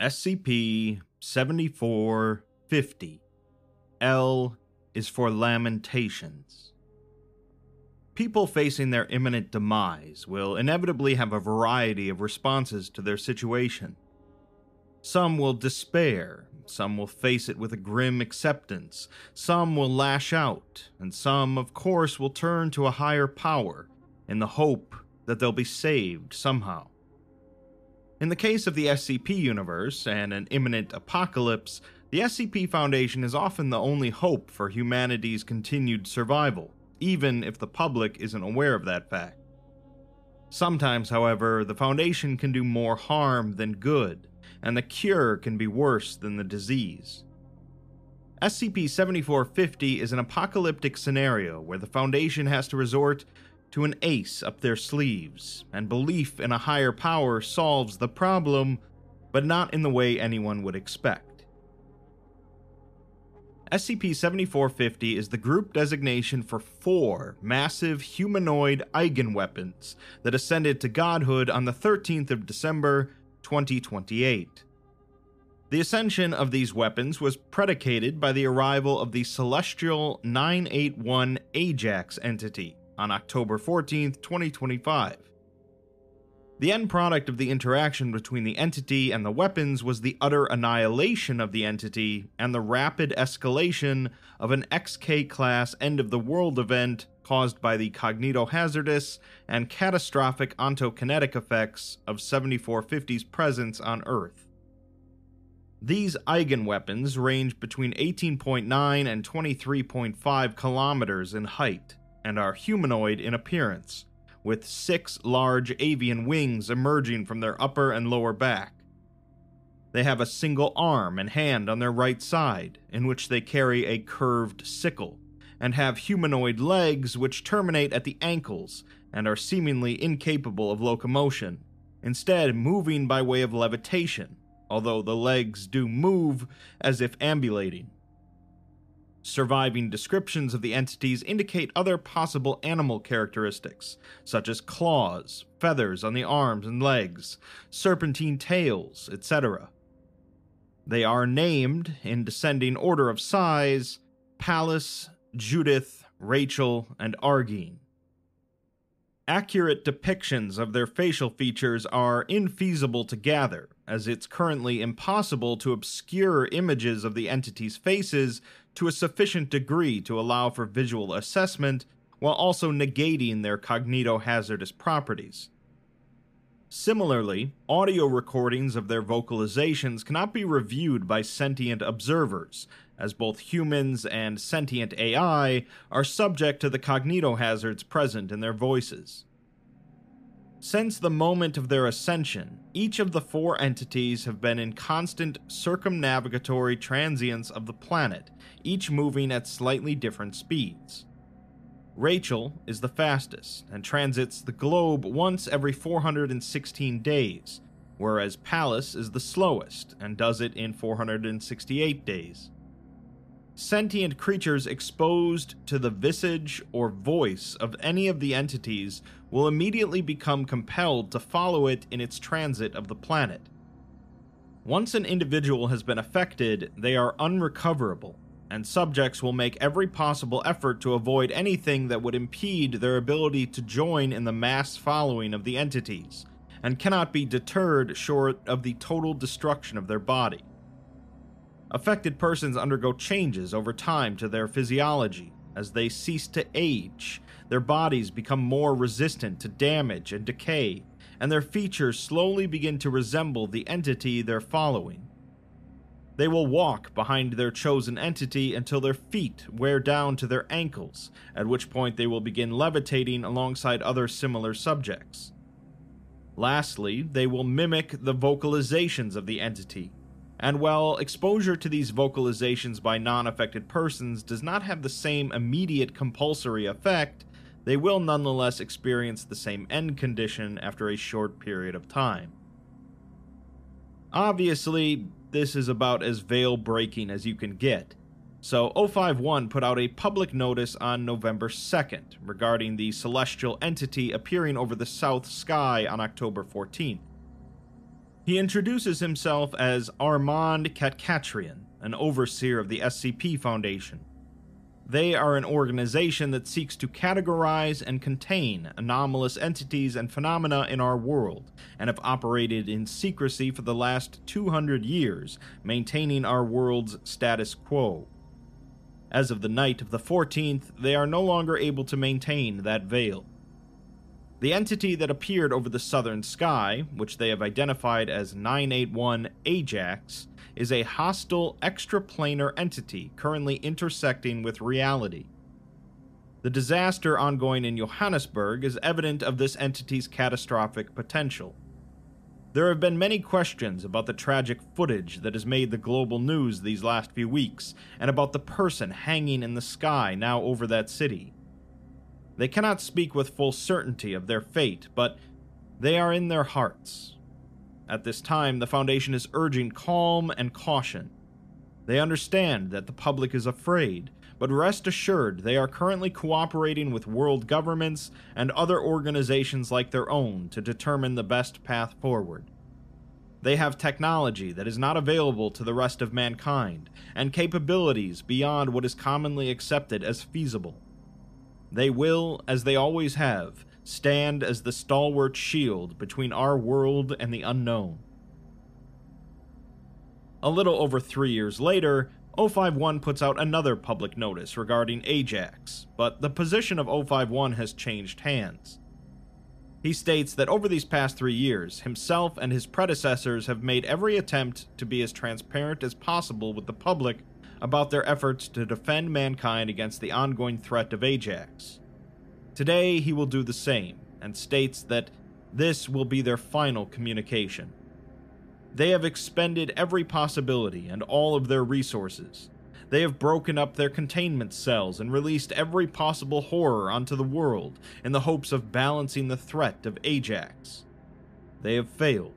SCP 7450. L is for Lamentations. People facing their imminent demise will inevitably have a variety of responses to their situation. Some will despair, some will face it with a grim acceptance, some will lash out, and some, of course, will turn to a higher power in the hope that they'll be saved somehow. In the case of the SCP universe and an imminent apocalypse, the SCP Foundation is often the only hope for humanity's continued survival, even if the public isn't aware of that fact. Sometimes, however, the Foundation can do more harm than good, and the cure can be worse than the disease. SCP 7450 is an apocalyptic scenario where the Foundation has to resort to an ace up their sleeves, and belief in a higher power solves the problem, but not in the way anyone would expect. SCP 7450 is the group designation for four massive humanoid eigenweapons that ascended to godhood on the 13th of December 2028. The ascension of these weapons was predicated by the arrival of the celestial 981 Ajax entity, on October 14, 2025. The end product of the interaction between the entity and the weapons was the utter annihilation of the entity and the rapid escalation of an XK class end of the world event caused by the cognitohazardous and catastrophic ontokinetic effects of 7450's presence on Earth. These eigenweapons range between 18.9 and 23.5 kilometers in height and are humanoid in appearance, with six large avian wings emerging from their upper and lower back. They have a single arm and hand on their right side, in which they carry a curved sickle, and have humanoid legs which terminate at the ankles and are seemingly incapable of locomotion, instead, moving by way of levitation, although the legs do move as if ambulating. Surviving descriptions of the entities indicate other possible animal characteristics, such as claws, feathers on the arms and legs, serpentine tails, etc. They are named, in descending order of size, Pallas, Judith, Rachel, and Argine. Accurate depictions of their facial features are infeasible to gather, as it's currently impossible to obscure images of the entities' faces to a sufficient degree to allow for visual assessment while also negating their cognitohazardous properties. Similarly, audio recordings of their vocalizations cannot be reviewed by sentient observers, as both humans and sentient AI are subject to the cognitohazards present in their voices. Since the moment of their ascension, each of the four entities have been in constant circumnavigatory transience of the planet, each moving at slightly different speeds. Rachel is the fastest and transits the globe once every 416 days, whereas Pallas is the slowest and does it in 468 days. Sentient creatures exposed to the visage or voice of any of the entities will immediately become compelled to follow it in its transit of the planet. Once an individual has been affected, they are unrecoverable, and subjects will make every possible effort to avoid anything that would impede their ability to join in the mass following of the entities, and cannot be deterred short of the total destruction of their body. Affected persons undergo changes over time to their physiology. As they cease to age, their bodies become more resistant to damage and decay, and their features slowly begin to resemble the entity they're following. They will walk behind their chosen entity until their feet wear down to their ankles, at which point they will begin levitating alongside other similar subjects. Lastly, they will mimic the vocalizations of the entity, and while exposure to these vocalizations by non affected persons does not have the same immediate compulsory effect, they will nonetheless experience the same end condition after a short period of time. Obviously, this is about as veil breaking as you can get. So, 051 put out a public notice on November 2nd regarding the celestial entity appearing over the south sky on October 14th. He introduces himself as Armand Katkatrian, an overseer of the SCP Foundation. They are an organization that seeks to categorize and contain anomalous entities and phenomena in our world, and have operated in secrecy for the last 200 years, maintaining our world's status quo. As of the night of the 14th, they are no longer able to maintain that veil. The entity that appeared over the southern sky, which they have identified as 981 Ajax, is a hostile extraplanar entity currently intersecting with reality. The disaster ongoing in Johannesburg is evident of this entity's catastrophic potential. There have been many questions about the tragic footage that has made the global news these last few weeks, and about the person hanging in the sky now over that city. They cannot speak with full certainty of their fate, but they are in their hearts, at this time, the Foundation is urging calm and caution. They understand that the public is afraid, but rest assured they are currently cooperating with world governments and other organizations like their own to determine the best path forward. They have technology that is not available to the rest of mankind, and capabilities beyond what is commonly accepted as feasible. They will, as they always have, stand as the stalwart shield between our world and the unknown. A little over three years later, 051 puts out another public notice regarding Ajax, but the position of 051 has changed hands. He states that over these past three years, himself and his predecessors have made every attempt to be as transparent as possible with the public about their efforts to defend mankind against the ongoing threat of Ajax. Today, he will do the same, and states that this will be their final communication. They have expended every possibility and all of their resources. They have broken up their containment cells and released every possible horror onto the world in the hopes of balancing the threat of Ajax. They have failed.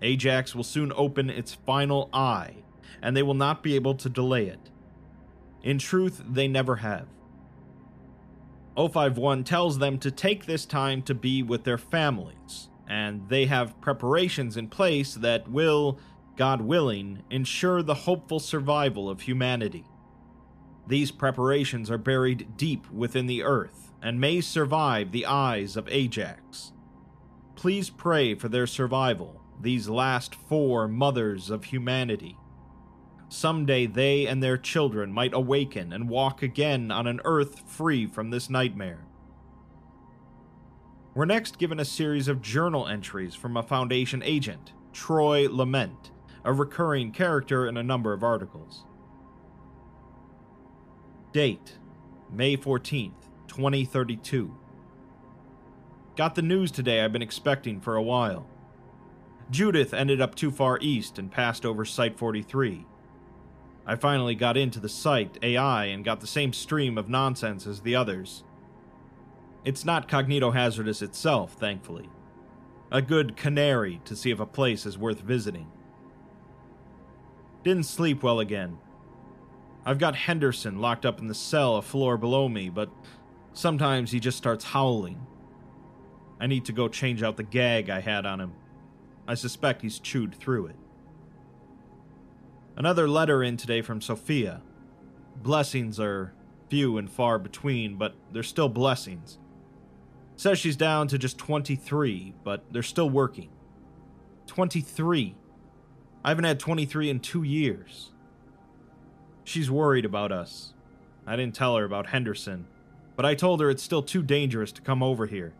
Ajax will soon open its final eye, and they will not be able to delay it. In truth, they never have. 051 tells them to take this time to be with their families, and they have preparations in place that will, God willing, ensure the hopeful survival of humanity. These preparations are buried deep within the earth and may survive the eyes of Ajax. Please pray for their survival, these last four mothers of humanity. Someday they and their children might awaken and walk again on an earth free from this nightmare. We're next given a series of journal entries from a Foundation agent, Troy Lament, a recurring character in a number of articles. Date May 14th, 2032. Got the news today I've been expecting for a while. Judith ended up too far east and passed over Site 43. I finally got into the site AI and got the same stream of nonsense as the others. It's not cognitohazardous itself, thankfully. A good canary to see if a place is worth visiting. Didn't sleep well again. I've got Henderson locked up in the cell a floor below me, but sometimes he just starts howling. I need to go change out the gag I had on him. I suspect he's chewed through it. Another letter in today from Sophia. Blessings are few and far between, but they're still blessings. Says she's down to just 23, but they're still working. 23. I haven't had 23 in two years. She's worried about us. I didn't tell her about Henderson, but I told her it's still too dangerous to come over here.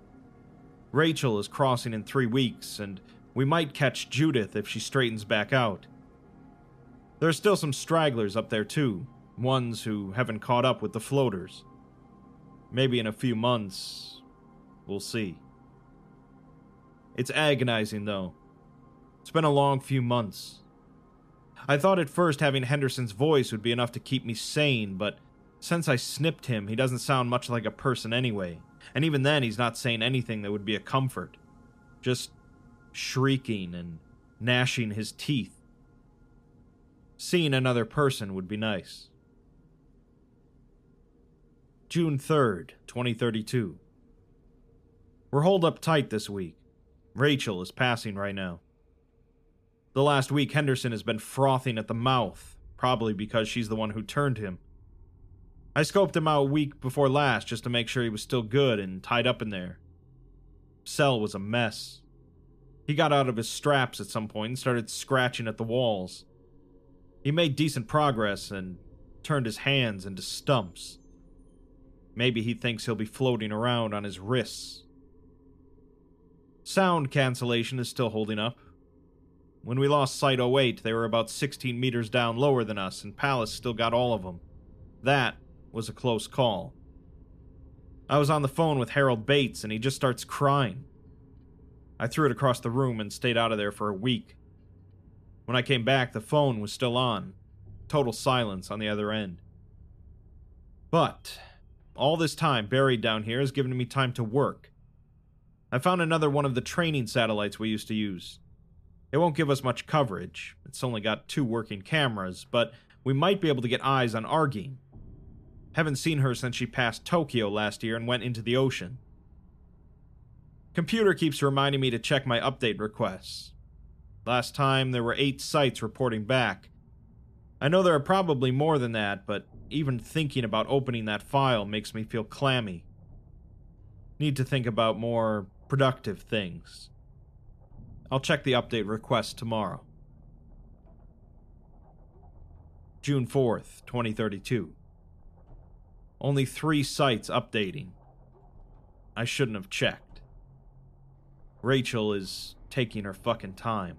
Rachel is crossing in three weeks, and we might catch Judith if she straightens back out. There are still some stragglers up there, too, ones who haven't caught up with the floaters. Maybe in a few months, we'll see. It's agonizing, though. It's been a long few months. I thought at first having Henderson's voice would be enough to keep me sane, but since I snipped him, he doesn't sound much like a person anyway, and even then, he's not saying anything that would be a comfort. Just shrieking and gnashing his teeth. Seeing another person would be nice. June 3rd, 2032. We're holed up tight this week. Rachel is passing right now. The last week, Henderson has been frothing at the mouth, probably because she's the one who turned him. I scoped him out a week before last just to make sure he was still good and tied up in there. Cell was a mess. He got out of his straps at some point and started scratching at the walls. He made decent progress and turned his hands into stumps. Maybe he thinks he'll be floating around on his wrists. Sound cancellation is still holding up. When we lost Site 08, they were about 16 meters down lower than us, and Pallas still got all of them. That was a close call. I was on the phone with Harold Bates, and he just starts crying. I threw it across the room and stayed out of there for a week. When I came back, the phone was still on. Total silence on the other end. But, all this time buried down here has given me time to work. I found another one of the training satellites we used to use. It won't give us much coverage, it's only got two working cameras, but we might be able to get eyes on Argine. Haven't seen her since she passed Tokyo last year and went into the ocean. Computer keeps reminding me to check my update requests. Last time there were eight sites reporting back. I know there are probably more than that, but even thinking about opening that file makes me feel clammy. Need to think about more productive things. I'll check the update request tomorrow. June 4th, 2032. Only three sites updating. I shouldn't have checked. Rachel is taking her fucking time.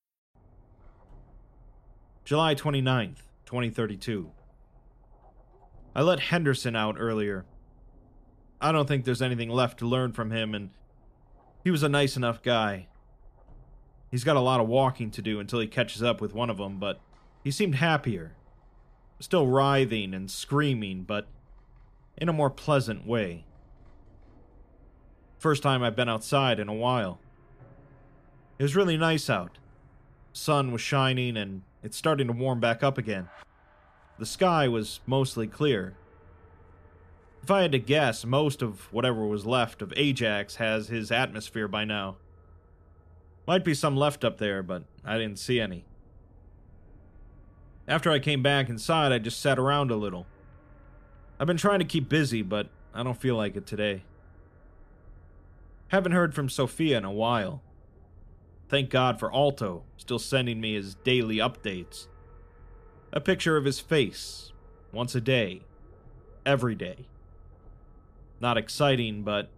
July 29th, 2032. I let Henderson out earlier. I don't think there's anything left to learn from him, and he was a nice enough guy. He's got a lot of walking to do until he catches up with one of them, but he seemed happier. Still writhing and screaming, but in a more pleasant way. First time I've been outside in a while. It was really nice out. Sun was shining and it's starting to warm back up again. The sky was mostly clear. If I had to guess, most of whatever was left of Ajax has his atmosphere by now. Might be some left up there, but I didn't see any. After I came back inside, I just sat around a little. I've been trying to keep busy, but I don't feel like it today. Haven't heard from Sophia in a while. Thank God for Alto, still sending me his daily updates. A picture of his face, once a day, every day. Not exciting, but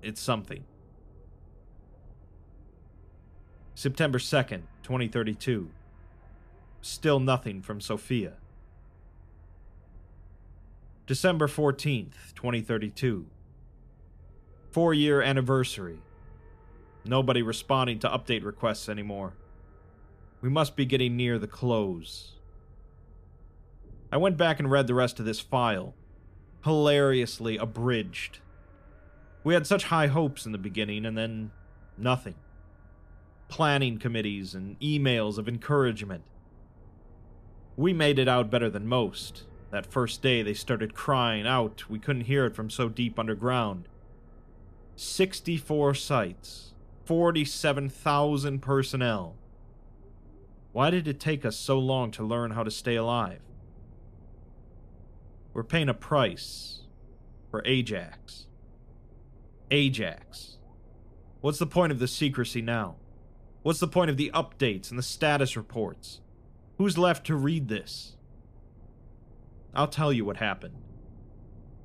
it's something. September 2nd, 2032. Still nothing from Sophia. December 14th, 2032. Four year anniversary. Nobody responding to update requests anymore. We must be getting near the close. I went back and read the rest of this file. Hilariously abridged. We had such high hopes in the beginning, and then nothing. Planning committees and emails of encouragement. We made it out better than most. That first day they started crying out, we couldn't hear it from so deep underground. 64 sites 47,000 personnel. Why did it take us so long to learn how to stay alive? We're paying a price for Ajax. Ajax. What's the point of the secrecy now? What's the point of the updates and the status reports? Who's left to read this? I'll tell you what happened.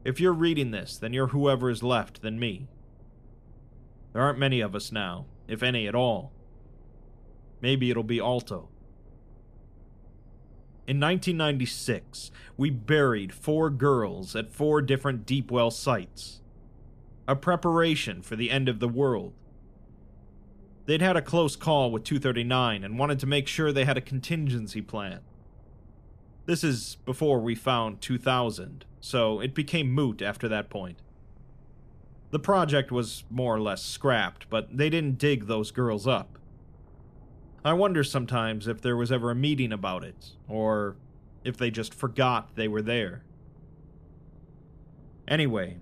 If you're reading this, then you're whoever is left than me. There aren't many of us now, if any at all. Maybe it'll be Alto. In 1996, we buried four girls at four different deep well sites. A preparation for the end of the world. They'd had a close call with 239 and wanted to make sure they had a contingency plan. This is before we found 2000, so it became moot after that point. The project was more or less scrapped, but they didn't dig those girls up. I wonder sometimes if there was ever a meeting about it, or if they just forgot they were there. Anyway,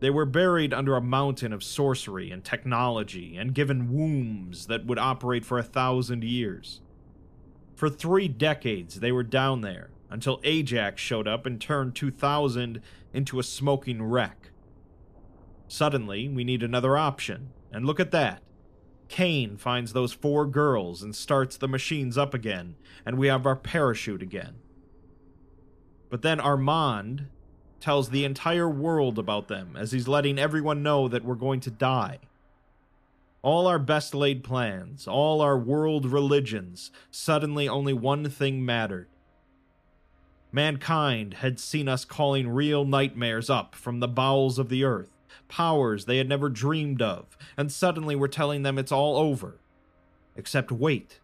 they were buried under a mountain of sorcery and technology and given wombs that would operate for a thousand years. For three decades, they were down there until Ajax showed up and turned 2000 into a smoking wreck. Suddenly, we need another option, and look at that. Kane finds those four girls and starts the machines up again, and we have our parachute again. But then Armand tells the entire world about them as he's letting everyone know that we're going to die. All our best laid plans, all our world religions, suddenly only one thing mattered. Mankind had seen us calling real nightmares up from the bowels of the earth, powers they had never dreamed of, and suddenly we're telling them it's all over. Except wait.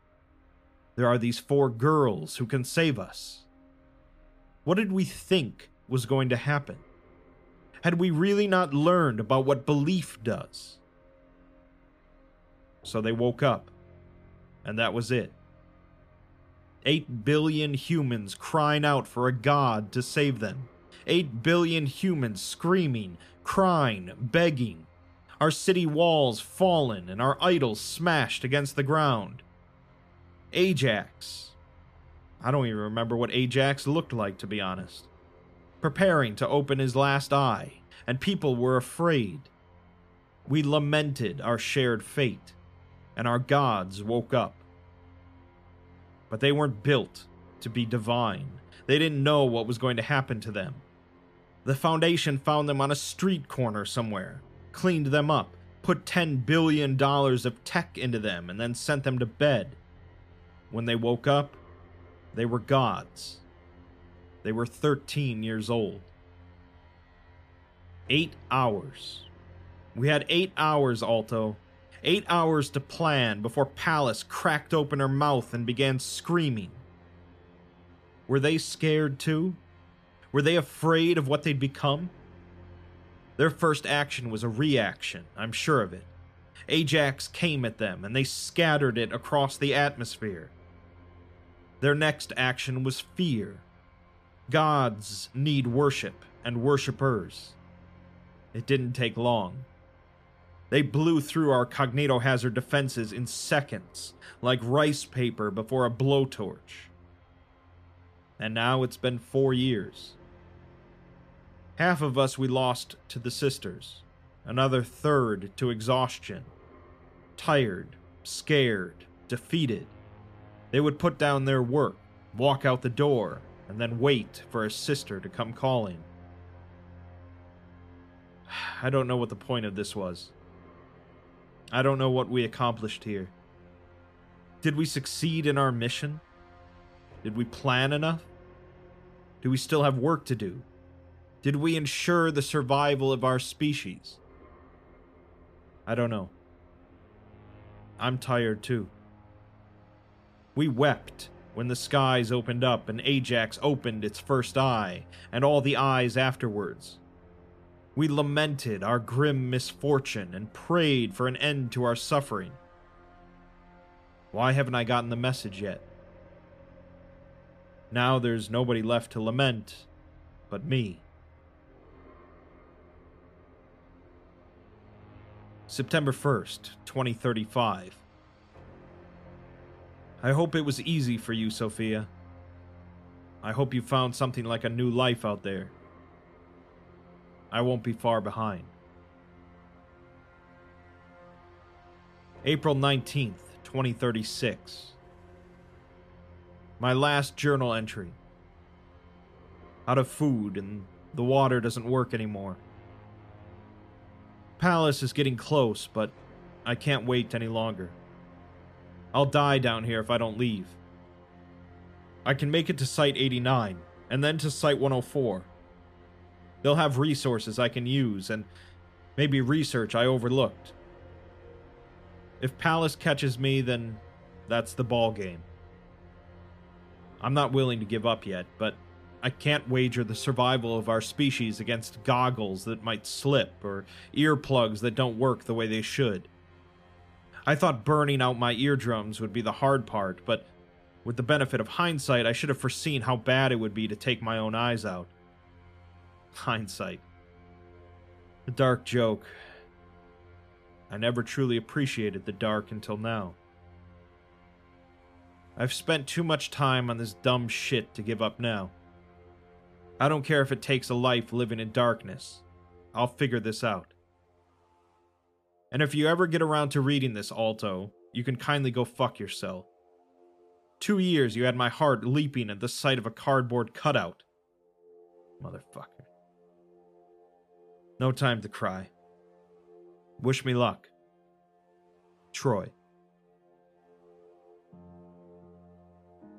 There are these four girls who can save us. What did we think was going to happen? Had we really not learned about what belief does? So they woke up, and that was it. Eight billion humans crying out for a god to save them. Eight billion humans screaming, crying, begging. Our city walls fallen and our idols smashed against the ground. Ajax. I don't even remember what Ajax looked like, to be honest preparing to open his last eye, and people were afraid. We lamented our shared fate, and our gods woke up. But they weren't built to be divine. They didn't know what was going to happen to them. The Foundation found them on a street corner somewhere, cleaned them up, put $10 billion of tech into them, and then sent them to bed. When they woke up, they were gods. They were 13 years old. Eight hours. We had eight hours, Alto. Eight hours to plan before Pallas cracked open her mouth and began screaming. Were they scared too? Were they afraid of what they'd become? Their first action was a reaction, I'm sure of it. Ajax came at them, and they scattered it across the atmosphere. Their next action was fear, Gods need worship and worshippers. It didn't take long. They blew through our cognitohazard defenses in seconds, like rice paper before a blowtorch. And now it's been four years. Half of us we lost to the sisters, another third to exhaustion. Tired, scared, defeated. They would put down their work, walk out the door, and then wait for a sister to come calling. I don't know what the point of this was. I don't know what we accomplished here. Did we succeed in our mission? Did we plan enough? Do we still have work to do? Did we ensure the survival of our species? I don't know. I'm tired too. We wept when the skies opened up and Ajax opened its first eye, and all the eyes afterwards. We lamented our grim misfortune and prayed for an end to our suffering. Why haven't I gotten the message yet? Now there's nobody left to lament but me. September 1st, 2035. I hope it was easy for you, Sophia. I hope you found something like a new life out there. I won't be far behind. April 19th, 2036. My last journal entry. Out of food, and the water doesn't work anymore. Pallas is getting close, but I can't wait any longer. I'll die down here if I don't leave. I can make it to Site 89, and then to Site 104. They'll have resources I can use, and maybe research I overlooked. If Pallas catches me, then that's the ball game. I'm not willing to give up yet, but I can't wager the survival of our species against goggles that might slip or earplugs that don't work the way they should. I thought burning out my eardrums would be the hard part, but with the benefit of hindsight, I should have foreseen how bad it would be to take my own eyes out. Hindsight. A dark joke. I never truly appreciated the dark until now. I've spent too much time on this dumb shit to give up now. I don't care if it takes a life living in darkness. I'll figure this out. And if you ever get around to reading this, Alto, you can kindly go fuck yourself. Two years you had my heart leaping at the sight of a cardboard cutout. Motherfucker. No time to cry. Wish me luck. Troy.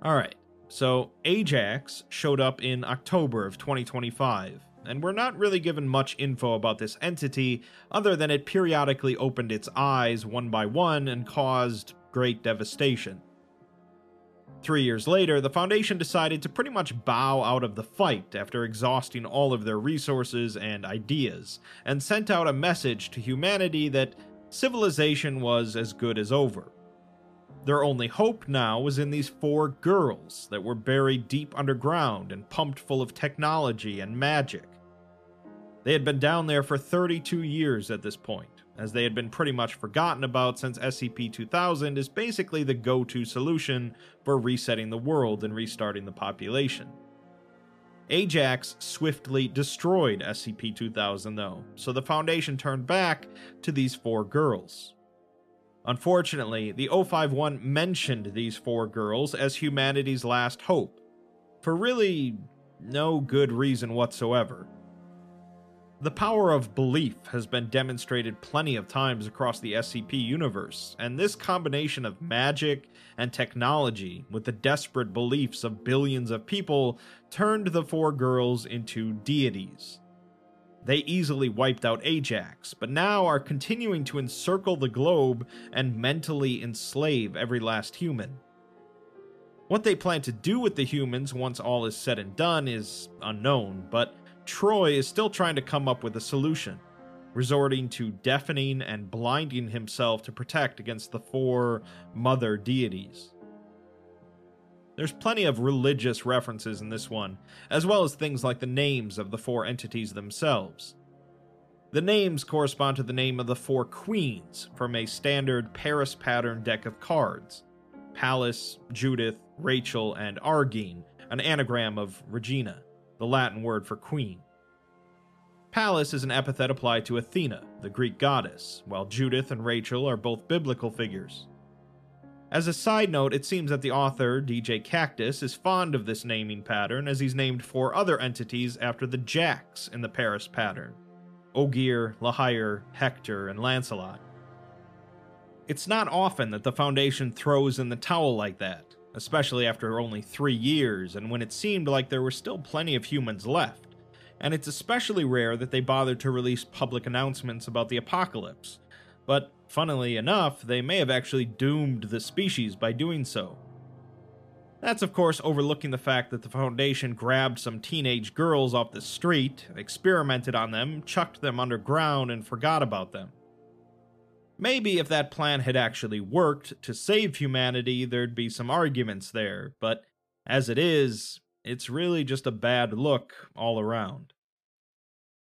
Alright. So, Ajax showed up in October of 2025, and we're not really given much info about this entity other than it periodically opened its eyes one by one and caused great devastation. Three years later, the Foundation decided to pretty much bow out of the fight after exhausting all of their resources and ideas, and sent out a message to humanity that civilization was as good as over. Their only hope now was in these four girls that were buried deep underground and pumped full of technology and magic. They had been down there for 32 years at this point, as they had been pretty much forgotten about since SCP 2000 is basically the go to solution for resetting the world and restarting the population. Ajax swiftly destroyed SCP 2000, though, so the Foundation turned back to these four girls. Unfortunately, the 051 mentioned these four girls as humanity's last hope, for really no good reason whatsoever. The power of belief has been demonstrated plenty of times across the SCP universe, and this combination of magic and technology with the desperate beliefs of billions of people turned the four girls into deities. They easily wiped out Ajax, but now are continuing to encircle the globe and mentally enslave every last human. What they plan to do with the humans once all is said and done is unknown, but Troy is still trying to come up with a solution, resorting to deafening and blinding himself to protect against the four mother deities. There's plenty of religious references in this one, as well as things like the names of the four entities themselves. The names correspond to the name of the four queens from a standard Paris pattern deck of cards Pallas, Judith, Rachel, and Argine, an anagram of Regina, the Latin word for queen. Pallas is an epithet applied to Athena, the Greek goddess, while Judith and Rachel are both biblical figures. As a side note, it seems that the author, djkaktus, is fond of this naming pattern as he's named four other entities after the Jacks in the Paris pattern Ogier, Lahire, Hector, and Lancelot. It's not often that the Foundation throws in the towel like that, especially after only three years and when it seemed like there were still plenty of humans left. And it's especially rare that they bothered to release public announcements about the apocalypse. But Funnily enough, they may have actually doomed the species by doing so. That's, of course, overlooking the fact that the Foundation grabbed some teenage girls off the street, experimented on them, chucked them underground, and forgot about them. Maybe if that plan had actually worked to save humanity, there'd be some arguments there, but as it is, it's really just a bad look all around.